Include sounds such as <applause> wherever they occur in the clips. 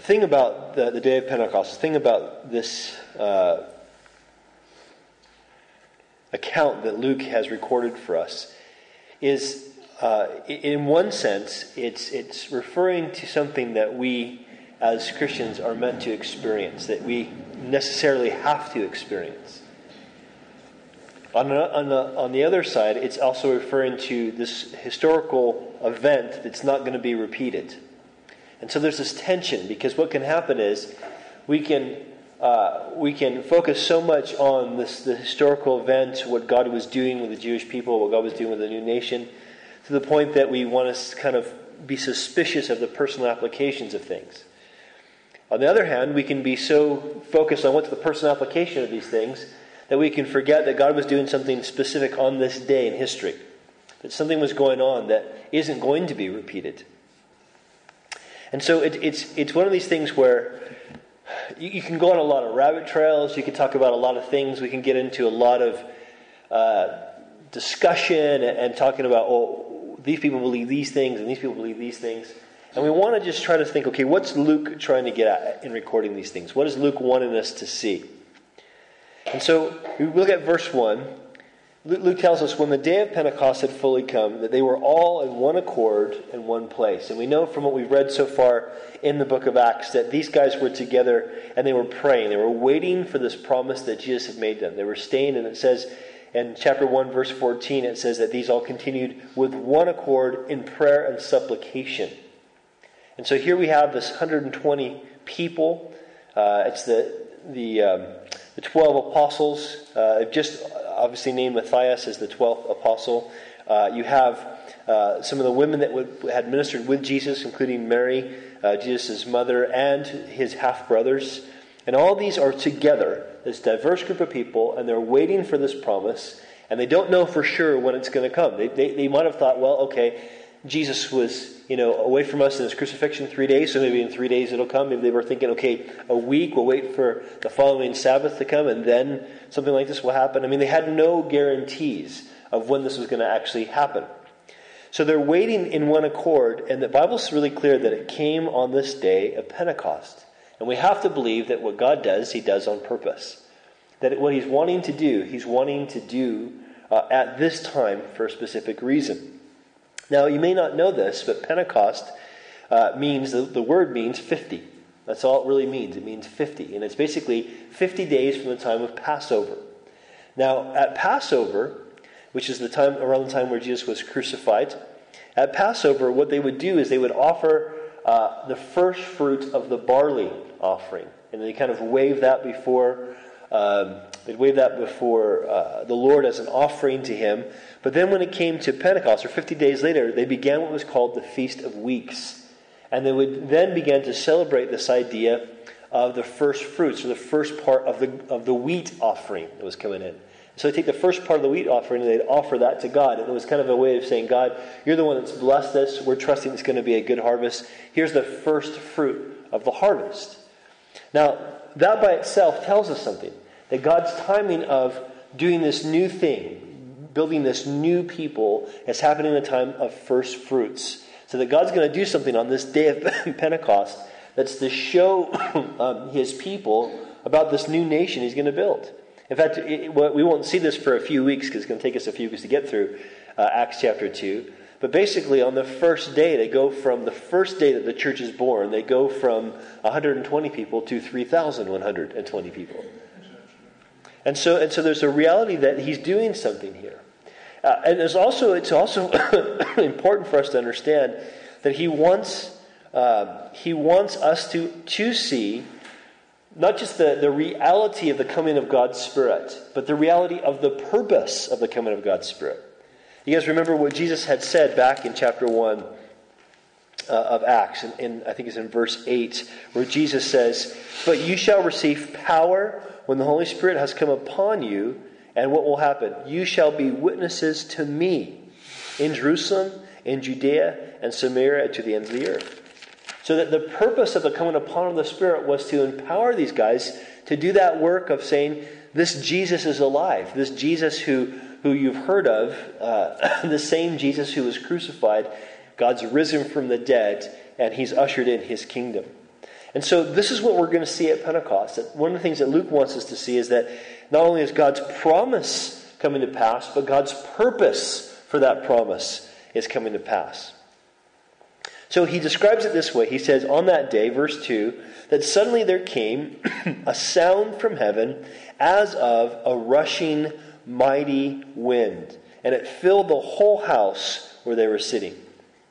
the thing about the, the day of Pentecost, the thing about this uh, account that Luke has recorded for us is, uh, in one sense, it's, it's referring to something that we as Christians are meant to experience, that we necessarily have to experience. On the, on, the, on the other side, it's also referring to this historical event that's not going to be repeated. And so there's this tension because what can happen is we can, uh, we can focus so much on this, the historical event, what God was doing with the Jewish people, what God was doing with the new nation, to the point that we want to kind of be suspicious of the personal applications of things. On the other hand, we can be so focused on what's the personal application of these things that we can forget that God was doing something specific on this day in history. That something was going on that isn't going to be repeated. And so it, it's, it's one of these things where you, you, can go on a lot of rabbit trails, you can talk about a lot of things, we can get into a lot of uh, discussion and, and talking about, oh, these people believe these things and these people believe these things. And we want to just try to think okay, what's Luke trying to get at in recording these things? What is Luke wanting us to see? And so we look at verse 1. Luke tells us when the day of Pentecost had fully come, that they were all in one accord in one place. And we know from what we've read so far in the book of Acts that these guys were together and they were praying. They were waiting for this promise that Jesus had made them. They were staying, and it says in chapter 1, verse 14, it says that these all continued with one accord in prayer and supplication. And so here we have this 120 people. Uh, it's the, the, um, the 12 apostles. Uh, just obviously named Matthias as the 12th apostle. Uh, you have uh, some of the women that would, had ministered with Jesus, including Mary, uh, Jesus' mother, and his half brothers. And all these are together, this diverse group of people, and they're waiting for this promise, and they don't know for sure when it's going to come. They, they, they might have thought, well, okay, Jesus was, you know, away from us in his crucifixion three days, so maybe in three days it'll come. Maybe they were thinking, okay, a week, we'll wait for the following Sabbath to come, and then something like this will happen. I mean, they had no guarantees of when this was going to actually happen. So they're waiting in one accord, and the Bible's really clear that it came on this day of Pentecost. And we have to believe that what God does, He does on purpose. That what He's wanting to do, He's wanting to do uh, at this time for a specific reason. Now, you may not know this, but Pentecost uh, means, the, the word means 50. That's all it really means. It means 50. And it's basically 50 days from the time of Passover. Now, at Passover, which is the time around the time where Jesus was crucified, at Passover, what they would do is they would offer uh, the first fruit of the barley offering. And they kind of wave that before um, they'd wave that before uh, the Lord as an offering to Him. But then when it came to Pentecost, or 50 days later, they began what was called the Feast of Weeks. And they would then begin to celebrate this idea of the first fruits, or the first part of the, of the wheat offering that was coming in. So they take the first part of the wheat offering and they'd offer that to God. And it was kind of a way of saying, God, you're the one that's blessed us. We're trusting it's going to be a good harvest. Here's the first fruit of the harvest. Now, that by itself tells us something that God's timing of doing this new thing, building this new people, is happening in a time of first fruits. So that God's going to do something on this day of <laughs> Pentecost that's to show <coughs> um, his people about this new nation he's going to build. In fact, it, we won't see this for a few weeks because it's going to take us a few weeks to get through uh, Acts chapter 2. But basically, on the first day, they go from the first day that the church is born, they go from 120 people to 3,120 people. And so, and so there's a reality that he's doing something here. Uh, and there's also, it's also <coughs> important for us to understand that he wants, uh, he wants us to, to see not just the, the reality of the coming of God's Spirit, but the reality of the purpose of the coming of God's Spirit. You guys remember what Jesus had said back in chapter 1 uh, of Acts, and I think it's in verse 8, where Jesus says, But you shall receive power when the Holy Spirit has come upon you, and what will happen? You shall be witnesses to me in Jerusalem, in Judea, and Samaria to the ends of the earth. So that the purpose of the coming upon of the Spirit was to empower these guys to do that work of saying, This Jesus is alive. This Jesus who who you've heard of, uh, <laughs> the same Jesus who was crucified, God's risen from the dead, and he's ushered in his kingdom. And so this is what we're going to see at Pentecost. That one of the things that Luke wants us to see is that not only is God's promise coming to pass, but God's purpose for that promise is coming to pass. So he describes it this way. He says, On that day, verse 2, that suddenly there came <coughs> a sound from heaven as of a rushing mighty wind, and it filled the whole house where they were sitting.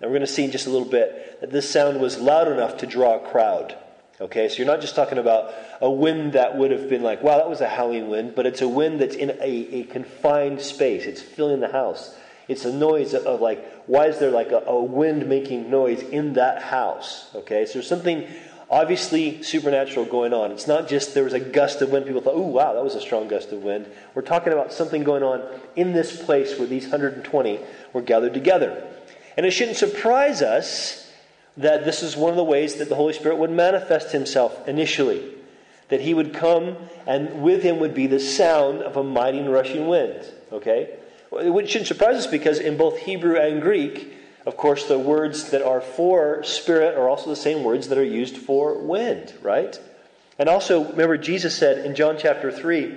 Now we're going to see in just a little bit that this sound was loud enough to draw a crowd. Okay, so you're not just talking about a wind that would have been like, wow, that was a howling wind, but it's a wind that's in a, a confined space. It's filling the house. It's a noise of, of like, why is there like a, a wind making noise in that house? Okay, so there's something obviously supernatural going on. It's not just there was a gust of wind, people thought, oh, wow, that was a strong gust of wind. We're talking about something going on in this place where these 120 were gathered together. And it shouldn't surprise us that this is one of the ways that the Holy Spirit would manifest himself initially. That he would come, and with him would be the sound of a mighty and rushing wind. Okay? It shouldn't surprise us because in both Hebrew and Greek, of course, the words that are for spirit are also the same words that are used for wind, right? And also, remember, Jesus said in John chapter 3,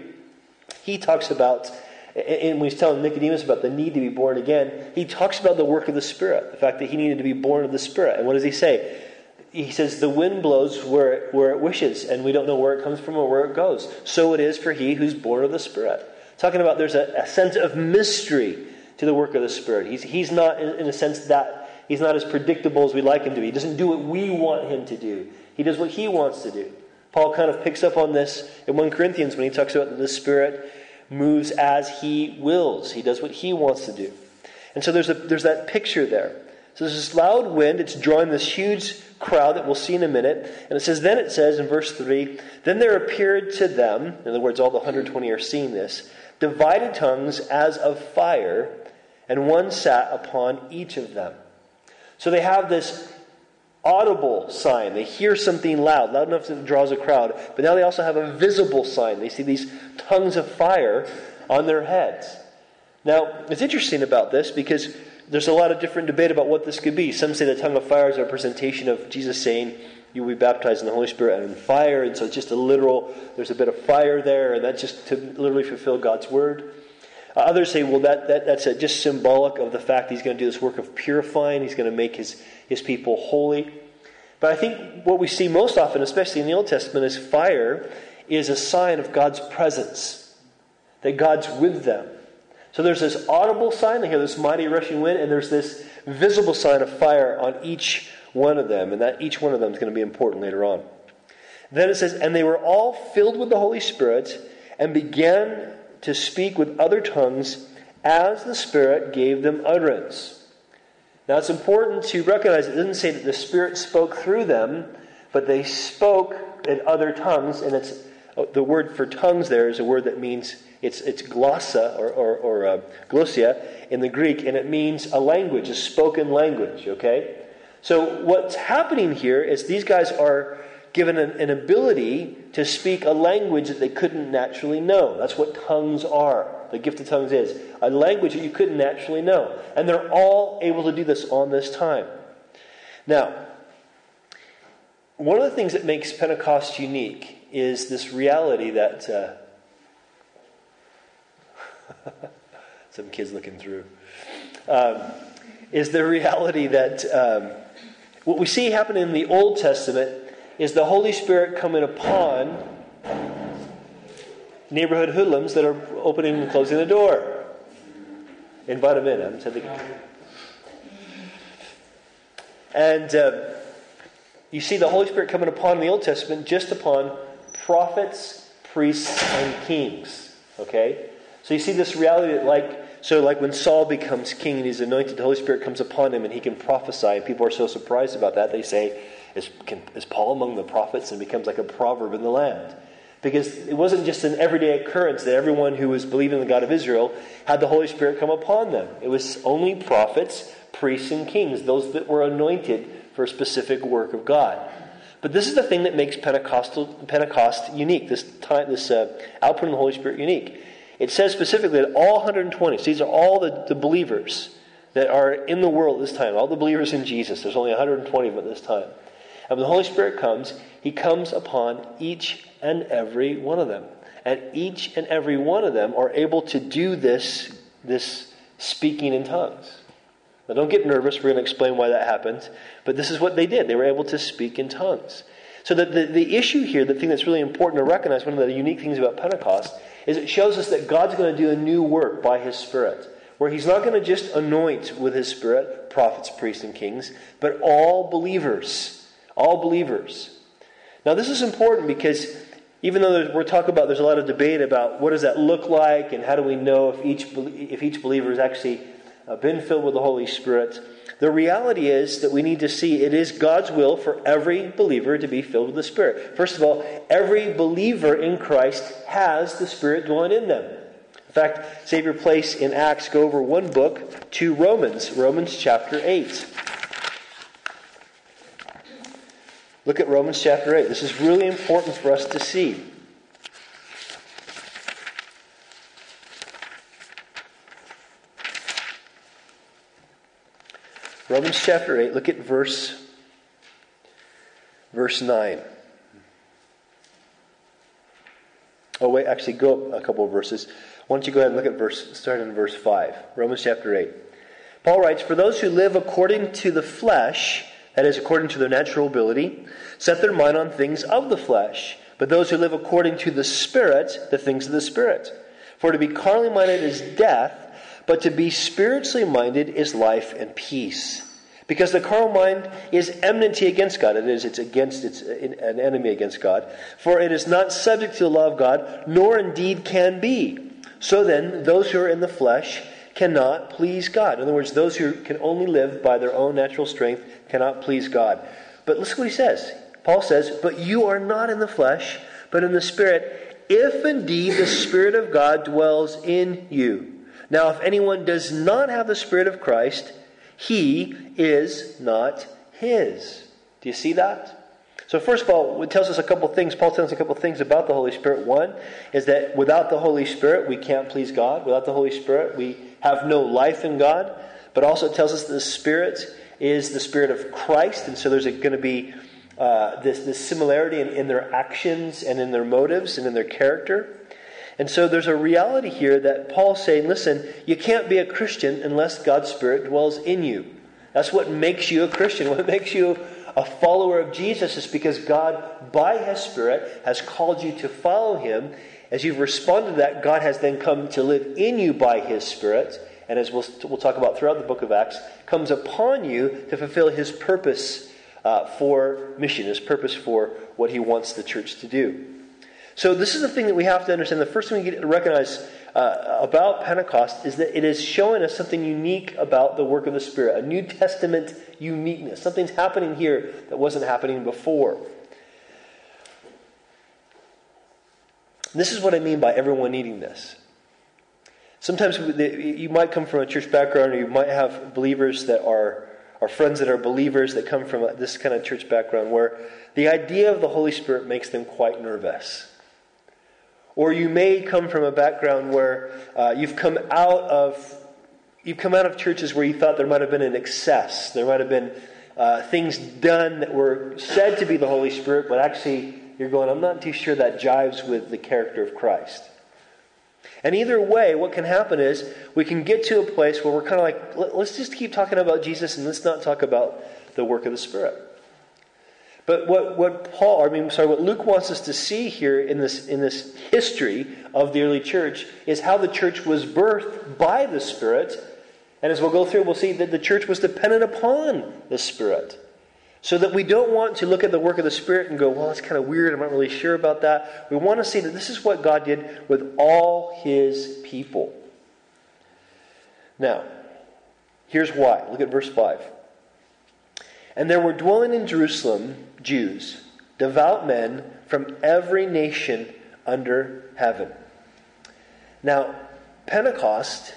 he talks about and when he's telling Nicodemus about the need to be born again, he talks about the work of the Spirit, the fact that he needed to be born of the Spirit. And what does he say? He says, The wind blows where it, where it wishes, and we don't know where it comes from or where it goes. So it is for he who's born of the Spirit. Talking about there's a, a sense of mystery to the work of the Spirit. He's, he's not, in, in a sense, that he's not as predictable as we like him to be. He doesn't do what we want him to do, he does what he wants to do. Paul kind of picks up on this in 1 Corinthians when he talks about the Spirit moves as he wills. He does what he wants to do. And so there's, a, there's that picture there. So there's this loud wind. It's drawing this huge crowd that we'll see in a minute. And it says, then it says in verse 3 Then there appeared to them, in other words, all the 120 are seeing this, divided tongues as of fire, and one sat upon each of them. So they have this audible sign. They hear something loud, loud enough that it draws a crowd. But now they also have a visible sign. They see these tongues of fire on their heads. Now, it's interesting about this because there's a lot of different debate about what this could be. Some say the tongue of fire is a representation of Jesus saying, You will be baptized in the Holy Spirit and in fire. And so it's just a literal, there's a bit of fire there, and that's just to literally fulfill God's word. Uh, others say, well, that, that that's a, just symbolic of the fact he's going to do this work of purifying. He's going to make his, his people holy. But I think what we see most often, especially in the Old Testament, is fire is a sign of God's presence, that God's with them. So there's this audible sign, they hear this mighty rushing wind, and there's this visible sign of fire on each one of them, and that each one of them is going to be important later on. Then it says, And they were all filled with the Holy Spirit and began to speak with other tongues as the Spirit gave them utterance. Now it's important to recognize it doesn't say that the Spirit spoke through them, but they spoke in other tongues, and it's oh, the word for tongues there is a word that means it's, it's glossa or, or, or uh, glossia in the Greek, and it means a language, a spoken language, okay? So what's happening here is these guys are given an, an ability to speak a language that they couldn't naturally know. That's what tongues are. The gift of tongues is a language that you couldn't naturally know. And they're all able to do this on this time. Now, one of the things that makes Pentecost unique is this reality that. Uh, <laughs> some kids looking through. Um, is the reality that um, what we see happen in the Old Testament is the Holy Spirit coming upon neighborhood hoodlums that are opening and closing the door. Invite them in. I haven't said. And uh, you see the Holy Spirit coming upon the Old Testament just upon prophets, priests, and kings. Okay? So you see this reality that, like, so like when Saul becomes king and he's anointed, the Holy Spirit comes upon him and he can prophesy, and people are so surprised about that, they say, is, can, is Paul among the prophets and becomes like a proverb in the land. Because it wasn't just an everyday occurrence that everyone who was believing in the God of Israel had the Holy Spirit come upon them. It was only prophets, priests, and kings, those that were anointed for a specific work of God. But this is the thing that makes Pentecostal, Pentecost unique, this, time, this uh, outpouring of the Holy Spirit unique. It says specifically that all 120, so these are all the, the believers that are in the world this time, all the believers in Jesus. There's only 120 of them at this time. And when the Holy Spirit comes, He comes upon each and every one of them. And each and every one of them are able to do this, this speaking in tongues. Now, don't get nervous. We're going to explain why that happened. But this is what they did. They were able to speak in tongues. So the, the, the issue here, the thing that's really important to recognize, one of the unique things about Pentecost, is it shows us that God's going to do a new work by His Spirit. Where He's not going to just anoint with His Spirit prophets, priests, and kings, but all believers. All believers. Now, this is important because even though we're talking about there's a lot of debate about what does that look like and how do we know if each, if each believer has actually uh, been filled with the Holy Spirit, the reality is that we need to see it is God's will for every believer to be filled with the Spirit. First of all, every believer in Christ has the Spirit dwelling in them. In fact, save your place in Acts, go over one book to Romans, Romans chapter 8. Look at Romans chapter 8. This is really important for us to see. Romans chapter 8, look at verse verse 9. Oh wait, actually go up a couple of verses. Why don't you go ahead and look at verse start in verse 5. Romans chapter 8. Paul writes, "For those who live according to the flesh, that is according to their natural ability, set their mind on things of the flesh, but those who live according to the spirit, the things of the spirit. For to be carnally minded is death, but to be spiritually minded is life and peace. Because the carnal mind is enmity against God. It is, it's against, it's an enemy against God. For it is not subject to the law of God, nor indeed can be. So then, those who are in the flesh cannot please God. In other words, those who can only live by their own natural strength cannot please God. But listen what he says. Paul says, But you are not in the flesh, but in the Spirit, if indeed the Spirit of God dwells in you. Now, if anyone does not have the Spirit of Christ, he is not his. Do you see that? So, first of all, it tells us a couple things. Paul tells us a couple things about the Holy Spirit. One is that without the Holy Spirit, we can't please God. Without the Holy Spirit, we have no life in God. But also, it tells us that the Spirit is the Spirit of Christ, and so there's going to be uh, this, this similarity in, in their actions and in their motives and in their character. And so there's a reality here that Paul's saying, listen, you can't be a Christian unless God's Spirit dwells in you. That's what makes you a Christian. <laughs> What makes you a follower of Jesus is because God, by His Spirit, has called you to follow Him. As you've responded to that, God has then come to live in you by His Spirit. And as we'll, we'll talk about throughout the book of Acts, comes upon you to fulfill His purpose uh, for mission, His purpose for what He wants the church to do. So, this is the thing that we have to understand. The first thing we get to recognize uh, about Pentecost is that it is showing us something unique about the work of the Spirit, a New Testament uniqueness. Something's happening here that wasn't happening before. This is what I mean by everyone needing this. Sometimes you might come from a church background, or you might have believers that are, are friends that are believers that come from this kind of church background where the idea of the Holy Spirit makes them quite nervous. Or you may come from a background where uh, you've come out of you've come out of churches where you thought there might have been an excess. There might have been uh, things done that were said to be the Holy Spirit, but actually you're going, I'm not too sure that jives with the character of Christ. And either way, what can happen is we can get to a place where we're kind of like, let's just keep talking about Jesus and let's not talk about the work of the Spirit. But what, what Paul, I mean, sorry, what Luke wants us to see here in this, in this history of the early church is how the church was birthed by the Spirit. And as we'll go through, we'll see that the church was dependent upon the Spirit. So that we don't want to look at the work of the Spirit and go, well, that's kind of weird. I'm not really sure about that. We want to see that this is what God did with all his people. Now, here's why. Look at verse 5. And there were dwelling in Jerusalem Jews, devout men from every nation under heaven. Now, Pentecost,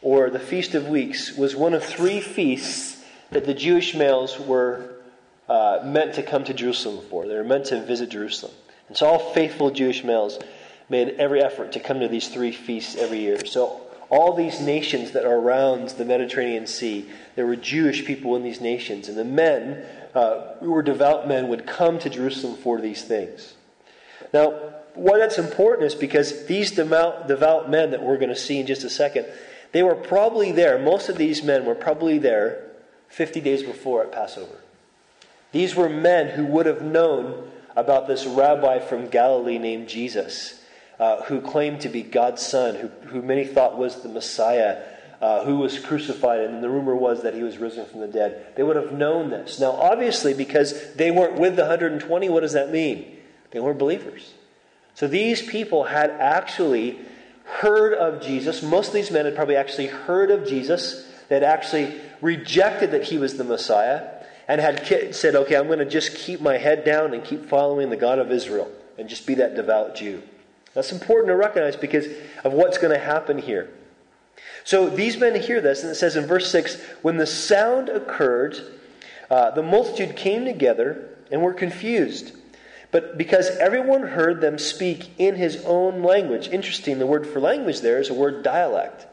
or the Feast of Weeks, was one of three feasts that the Jewish males were uh, meant to come to Jerusalem for. They were meant to visit Jerusalem. And so all faithful Jewish males made every effort to come to these three feasts every year. So all these nations that are around the Mediterranean Sea, there were Jewish people in these nations. And the men uh, who were devout men would come to Jerusalem for these things. Now, why that's important is because these devout, devout men that we're going to see in just a second, they were probably there, most of these men were probably there 50 days before at Passover. These were men who would have known about this rabbi from Galilee named Jesus, uh, who claimed to be God's son, who, who many thought was the Messiah, uh, who was crucified, and the rumor was that he was risen from the dead. They would have known this. Now, obviously, because they weren't with the 120, what does that mean? They weren't believers. So these people had actually heard of Jesus. Most of these men had probably actually heard of Jesus. Had actually rejected that he was the Messiah and had said, okay, I'm going to just keep my head down and keep following the God of Israel and just be that devout Jew. That's important to recognize because of what's going to happen here. So these men hear this, and it says in verse 6 when the sound occurred, uh, the multitude came together and were confused. But because everyone heard them speak in his own language, interesting, the word for language there is a word dialect.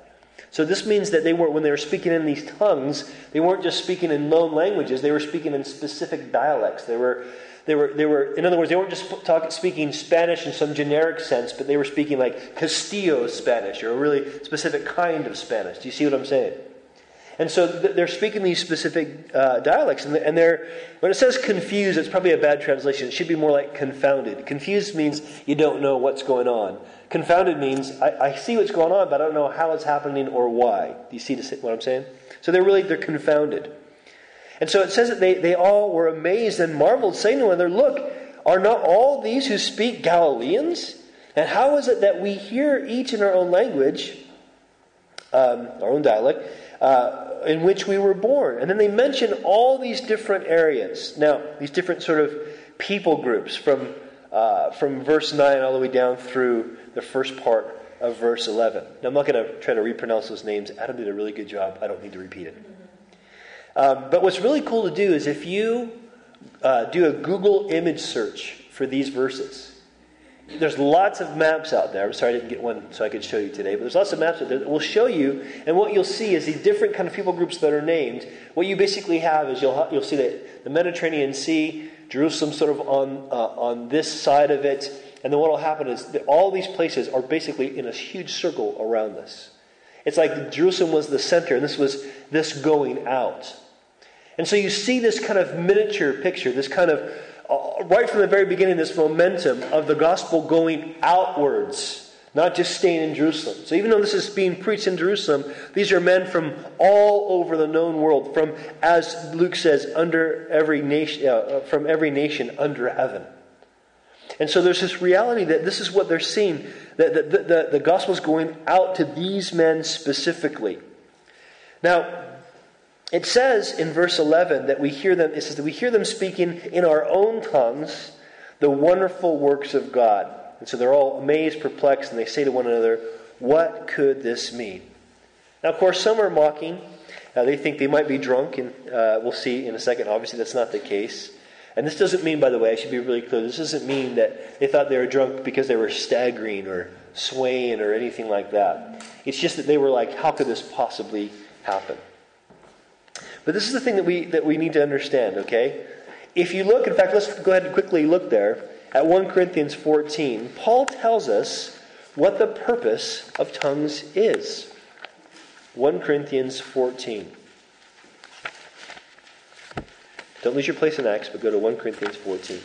So this means that they weren't, when they were speaking in these tongues, they weren't just speaking in known languages, they were speaking in specific dialects. They were, they were, they were in other words, they weren't just talk, speaking Spanish in some generic sense, but they were speaking like Castilian Spanish, or a really specific kind of Spanish. Do you see what I'm saying? And so they're speaking these specific uh, dialects. And they're, when it says confused, it's probably a bad translation. It should be more like confounded. Confused means you don't know what's going on. Confounded means I, I see what's going on, but I don't know how it's happening or why. Do you see what I'm saying? So they're really, they're confounded. And so it says that they, they all were amazed and marveled, saying to one another, Look, are not all these who speak Galileans? And how is it that we hear each in our own language, um, our own dialect, uh, in which we were born. And then they mention all these different areas. Now, these different sort of people groups from, uh, from verse 9 all the way down through the first part of verse 11. Now, I'm not going to try to repronounce those names. Adam did a really good job. I don't need to repeat it. Um, but what's really cool to do is if you uh, do a Google image search for these verses, there's lots of maps out there. I'm sorry I didn't get one so I could show you today, but there's lots of maps out there that will show you. And what you'll see is the different kind of people groups that are named. What you basically have is you'll you'll see that the Mediterranean Sea, Jerusalem, sort of on uh, on this side of it, and then what will happen is that all these places are basically in a huge circle around this. It's like Jerusalem was the center, and this was this going out. And so you see this kind of miniature picture, this kind of uh, right from the very beginning, this momentum of the gospel going outwards, not just staying in Jerusalem. So even though this is being preached in Jerusalem, these are men from all over the known world, from, as Luke says, under every nation, uh, uh from every nation under heaven. And so there's this reality that this is what they're seeing, that the, the, the, gospel is going out to these men specifically. Now, it says in verse 11 that we hear them, it says that we hear them speaking in our own tongues the wonderful works of God. And so they're all amazed, perplexed, and they say to one another, What could this mean? Now, of course, some are mocking. Uh, they think they might be drunk, and uh, we'll see in a second. Obviously, that's not the case. And this doesn't mean, by the way, I should be really clear, this doesn't mean that they thought they were drunk because they were staggering or swaying or anything like that. It's just that they were like, How could this possibly happen? But this is the thing that we, that we need to understand, okay? If you look, in fact, let's go ahead and quickly look there at 1 Corinthians 14. Paul tells us what the purpose of tongues is. 1 Corinthians 14. Don't lose your place in Acts, but go to 1 Corinthians 14.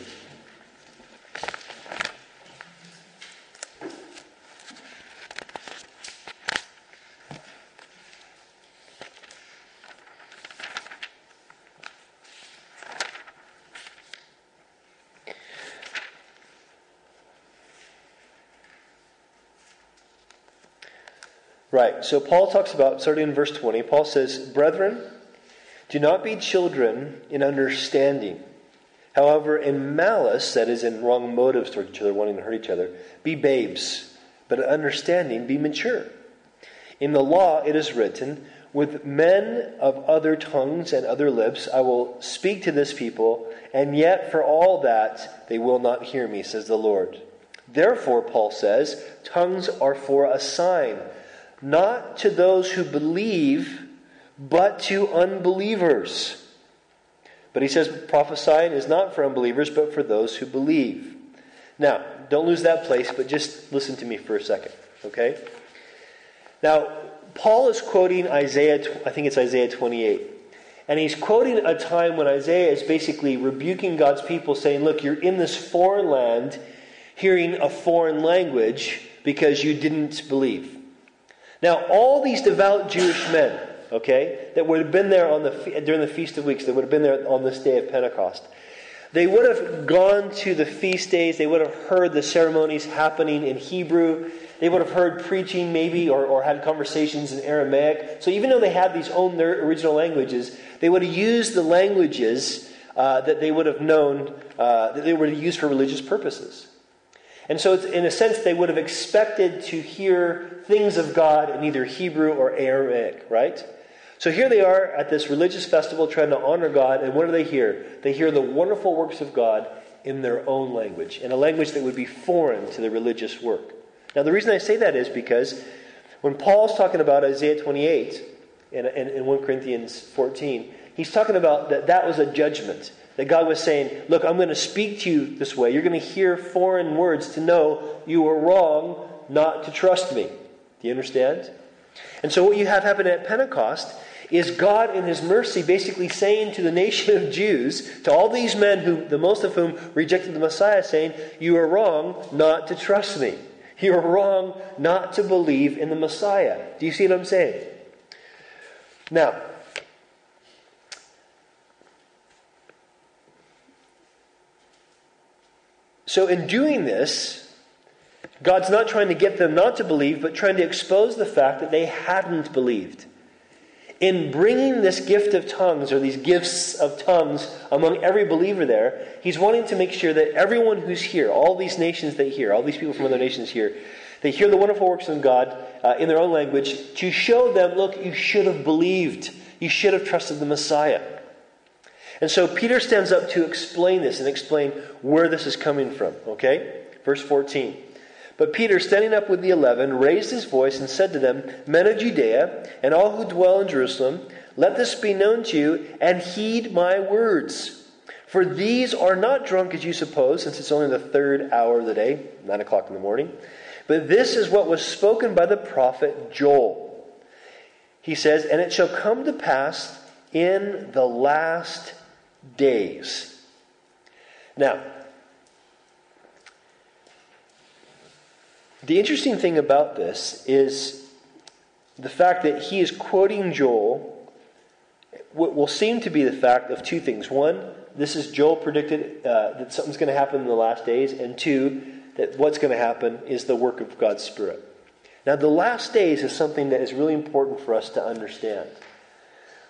Right, so Paul talks about, starting in verse 20, Paul says, Brethren, do not be children in understanding. However, in malice, that is, in wrong motives toward each other, wanting to hurt each other, be babes, but in understanding, be mature. In the law it is written, With men of other tongues and other lips I will speak to this people, and yet for all that they will not hear me, says the Lord. Therefore, Paul says, tongues are for a sign not to those who believe, but to unbelievers. But he says prophesying is not for unbelievers, but for those who believe. Now, don't lose that place, but just listen to me for a second, okay? Now, Paul is quoting Isaiah, I think it's Isaiah 28. And he's quoting a time when Isaiah is basically rebuking God's people, saying, Look, you're in this foreign land, hearing a foreign language because you didn't believe. Now, all these devout Jewish men, okay, that would have been there on the, during the Feast of Weeks, that would have been there on this day of Pentecost, they would have gone to the feast days, they would have heard the ceremonies happening in Hebrew. They would have heard preaching, maybe, or, or had conversations in Aramaic. So even though they had these own original languages, they would have used the languages uh, that they would have known, uh, that they have used for religious purposes. And so, in a sense, they would have expected to hear things of God in either Hebrew or Aramaic, right? So here they are at this religious festival trying to honor God, and what do they hear? They hear the wonderful works of God in their own language, in a language that would be foreign to the religious work. Now, the reason I say that is because when Paul's talking about Isaiah 28 in, in, in 1 Corinthians 14, he's talking about that that was a judgment. That God was saying, Look, I'm going to speak to you this way. You're going to hear foreign words to know you were wrong not to trust me. Do you understand? And so, what you have happen at Pentecost is God, in His mercy, basically saying to the nation of Jews, to all these men, who the most of whom rejected the Messiah, saying, You are wrong not to trust me. You're wrong not to believe in the Messiah. Do you see what I'm saying? Now, so in doing this, God's not trying to get them not to believe, but trying to expose the fact that they hadn't believed in bringing this gift of tongues or these gifts of tongues among every believer there, he's wanting to make sure that everyone who's here, all these nations that hear, all these people from other nations here, they hear the wonderful works of God uh, in their own language to show them, look, you should have believed. You should have trusted the Messiah. And so Peter stands up to explain this and explain where this is coming from. Okay? Verse 14. But Peter, standing up with the eleven, raised his voice and said to them, Men of Judea, and all who dwell in Jerusalem, let this be known to you, and heed my words. For these are not drunk as you suppose, since it's only the third hour of the day, nine o'clock in the morning. But this is what was spoken by the prophet Joel. He says, And it shall come to pass in the last days. Now, The interesting thing about this is the fact that he is quoting Joel. What will seem to be the fact of two things. One, this is Joel predicted uh, that something's going to happen in the last days, and two, that what's going to happen is the work of God's Spirit. Now, the last days is something that is really important for us to understand.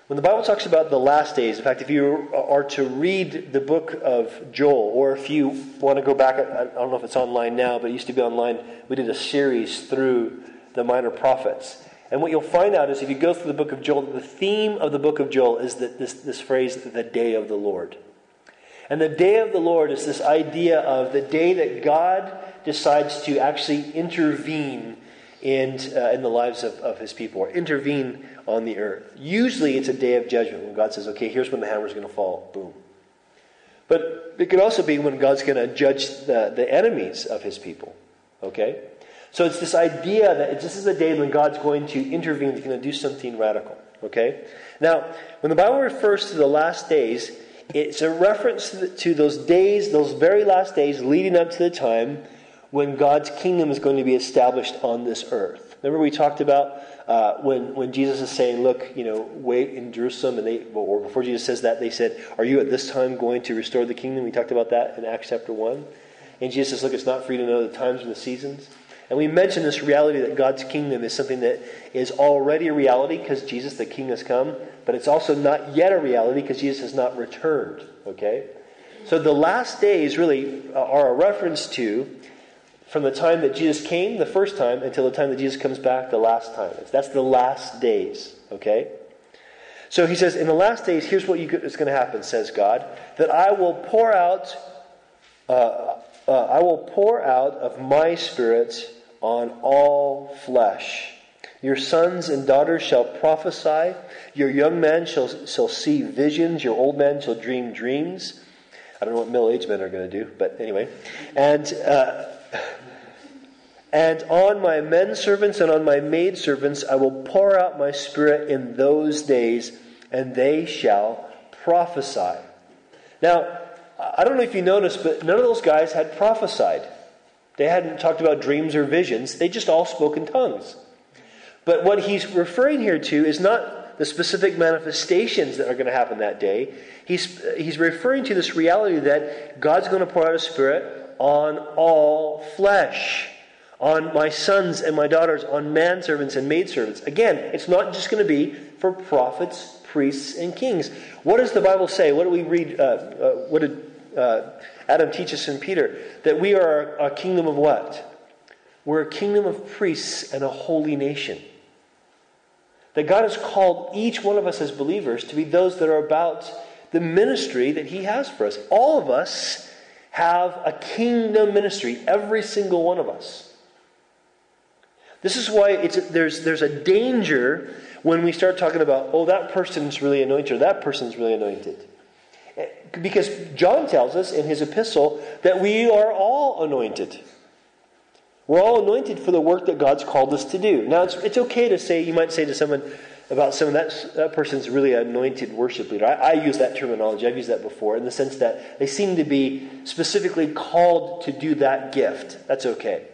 When the Bible talks about the last days, in fact, if you are to read the book of Joel, or if you want to go back, I don't know if it's online now, but it used to be online. We did a series through the minor prophets. And what you'll find out is if you go through the book of Joel, the theme of the book of Joel is that this, this phrase, the day of the Lord. And the day of the Lord is this idea of the day that God decides to actually intervene in, uh, in the lives of, of his people, or intervene on the earth. Usually it's a day of judgment when God says, okay, here's when the hammer's going to fall. Boom. But it could also be when God's going to judge the, the enemies of his people. Okay? So it's this idea that this is a day when God's going to intervene, he's going to do something radical. Okay? Now, when the Bible refers to the last days, it's a reference to, to those days, those very last days leading up to the time when God's kingdom is going to be established on this earth. Remember, we talked about uh, when, when Jesus is saying, Look, you know, wait in Jerusalem, and they, or before Jesus says that, they said, Are you at this time going to restore the kingdom? We talked about that in Acts chapter 1. And Jesus says, Look, it's not for you to know the times and the seasons. And we mentioned this reality that God's kingdom is something that is already a reality because Jesus, the King, has come, but it's also not yet a reality because Jesus has not returned. Okay? So the last days really are a reference to from the time that Jesus came the first time until the time that Jesus comes back the last time. That's the last days, okay? So he says, in the last days, here's what is going to happen, says God, that I will pour out, uh, uh, I will pour out of my spirit on all flesh. Your sons and daughters shall prophesy. Your young men shall, shall see visions. Your old men shall dream dreams. I don't know what middle aged men are going to do, but anyway. And. Uh, and on my men servants and on my maid servants I will pour out my spirit in those days, and they shall prophesy. Now, I don't know if you noticed, but none of those guys had prophesied. They hadn't talked about dreams or visions, they just all spoke in tongues. But what he's referring here to is not the specific manifestations that are going to happen that day. He's, he's referring to this reality that God's going to pour out a spirit on all flesh on my sons and my daughters, on manservants and maidservants. Again, it's not just going to be for prophets, priests, and kings. What does the Bible say? What do we read? Uh, uh, what did uh, Adam teach us in Peter? That we are a kingdom of what? We're a kingdom of priests and a holy nation. That God has called each one of us as believers to be those that are about the ministry that He has for us. All of us have a kingdom ministry, every single one of us. This is why there's, there's a danger when we start talking about, oh, that person's really anointed or that person's really anointed. Eh, because John tells us in his epistle that we are all anointed. We're all anointed for the work that God's called us to do. Now, it's, it's okay to say, you might say to someone about someone, that, that person's really anointed worship leader. I, I use that terminology, I've used that before, in the sense that they seem to be specifically called to do that gift. That's okay.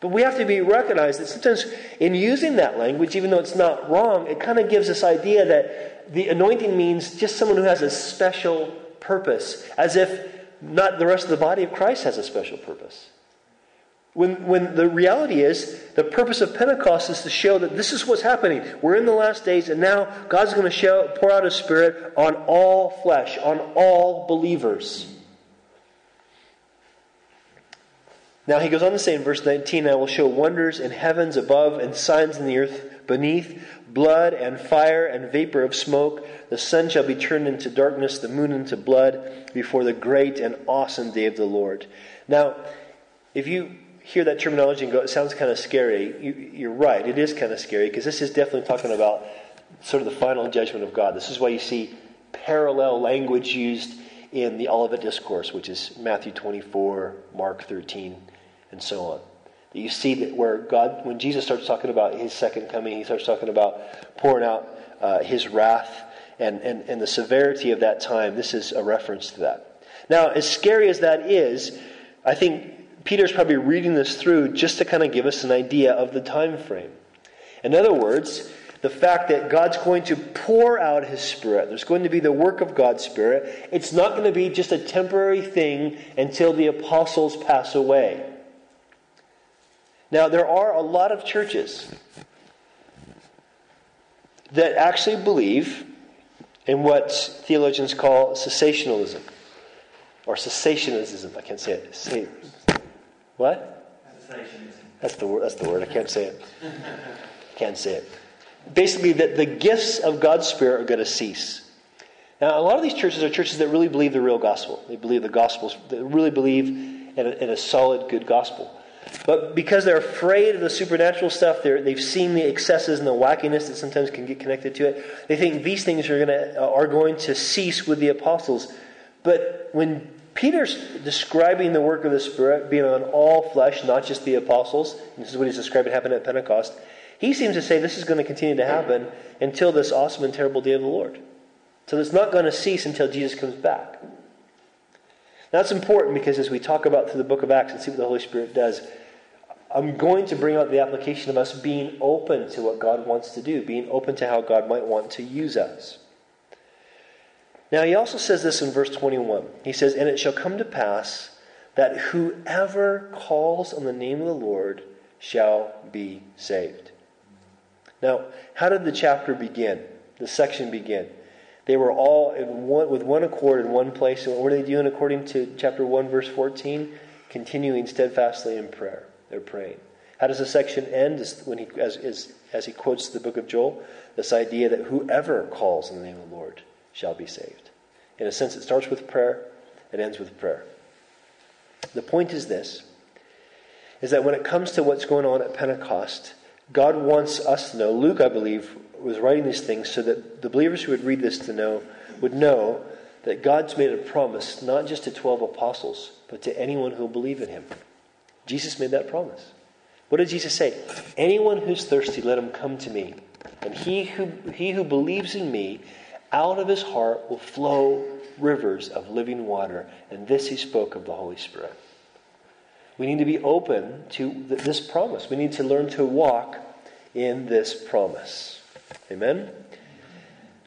But we have to be recognized that sometimes in using that language, even though it's not wrong, it kind of gives this idea that the anointing means just someone who has a special purpose, as if not the rest of the body of Christ has a special purpose. When, when the reality is, the purpose of Pentecost is to show that this is what's happening. We're in the last days, and now God's going to show, pour out His Spirit on all flesh, on all believers. Now he goes on to say in verse 19, I will show wonders in heavens above and signs in the earth beneath, blood and fire and vapor of smoke. The sun shall be turned into darkness, the moon into blood, before the great and awesome day of the Lord. Now, if you hear that terminology and go, it sounds kind of scary, you, are right. It is kind of scary because this is definitely talking about sort of the final judgment of God. This is why you see parallel language used in the Olivet Discourse, which is Matthew 24, Mark 13 and so on. You see that where God, when Jesus starts talking about his second coming, he starts talking about pouring out uh, his wrath and, and, and the severity of that time. This is a reference to that. Now, as scary as that is, I think Peter's probably reading this through just to kind of give us an idea of the time frame. In other words, the fact that God's going to pour out His Spirit. There's going to be the work of God's Spirit. It's not going to be just a temporary thing until the apostles pass away. Now, there are a lot of churches that actually believe in what theologians call cessationalism or cessationism. I can't say it. What? That's the word. That's the word. I can't say it. Can't say it. Basically, that the gifts of God's Spirit are going to cease. Now, a lot of these churches are churches that really believe the real gospel. They believe the gospels. They really believe in a, in a solid, good gospel. But because they're afraid of the supernatural stuff, they've seen the excesses and the wackiness that sometimes can get connected to it. They think these things are, gonna, uh, are going to cease with the apostles. But when Peter's describing the work of the Spirit being on all flesh, not just the apostles, this is what he's describing happened at Pentecost, he seems to say this is going to continue to happen until this awesome and terrible day of the Lord. So it's not going to cease until Jesus comes back. That's important because as we talk about through the book of Acts and see what the Holy Spirit does, I'm going to bring out the application of us being open to what God wants to do, being open to how God might want to use us. Now, he also says this in verse 21. He says, And it shall come to pass that whoever calls on the name of the Lord shall be saved. Now, how did the chapter begin? The section begin? They were all one, with one accord in one place. And what were they doing according to chapter 1, verse 14? Continuing steadfastly in prayer. They're praying. How does the section end? when he, as, as, as he quotes the book of Joel, this idea that whoever calls in the name of the Lord shall be saved. In a sense, it starts with prayer, it ends with prayer. The point is this is that when it comes to what's going on at Pentecost, God wants us to know. Luke, I believe, was writing these things so that the believers who would read this to know would know that God's made a promise not just to 12 apostles, but to anyone who will believe in him. Jesus made that promise. What did Jesus say? Anyone who's thirsty, let him come to me. And he who, he who believes in me, out of his heart will flow rivers of living water. And this he spoke of the Holy Spirit. We need to be open to this promise. We need to learn to walk in this promise. Amen?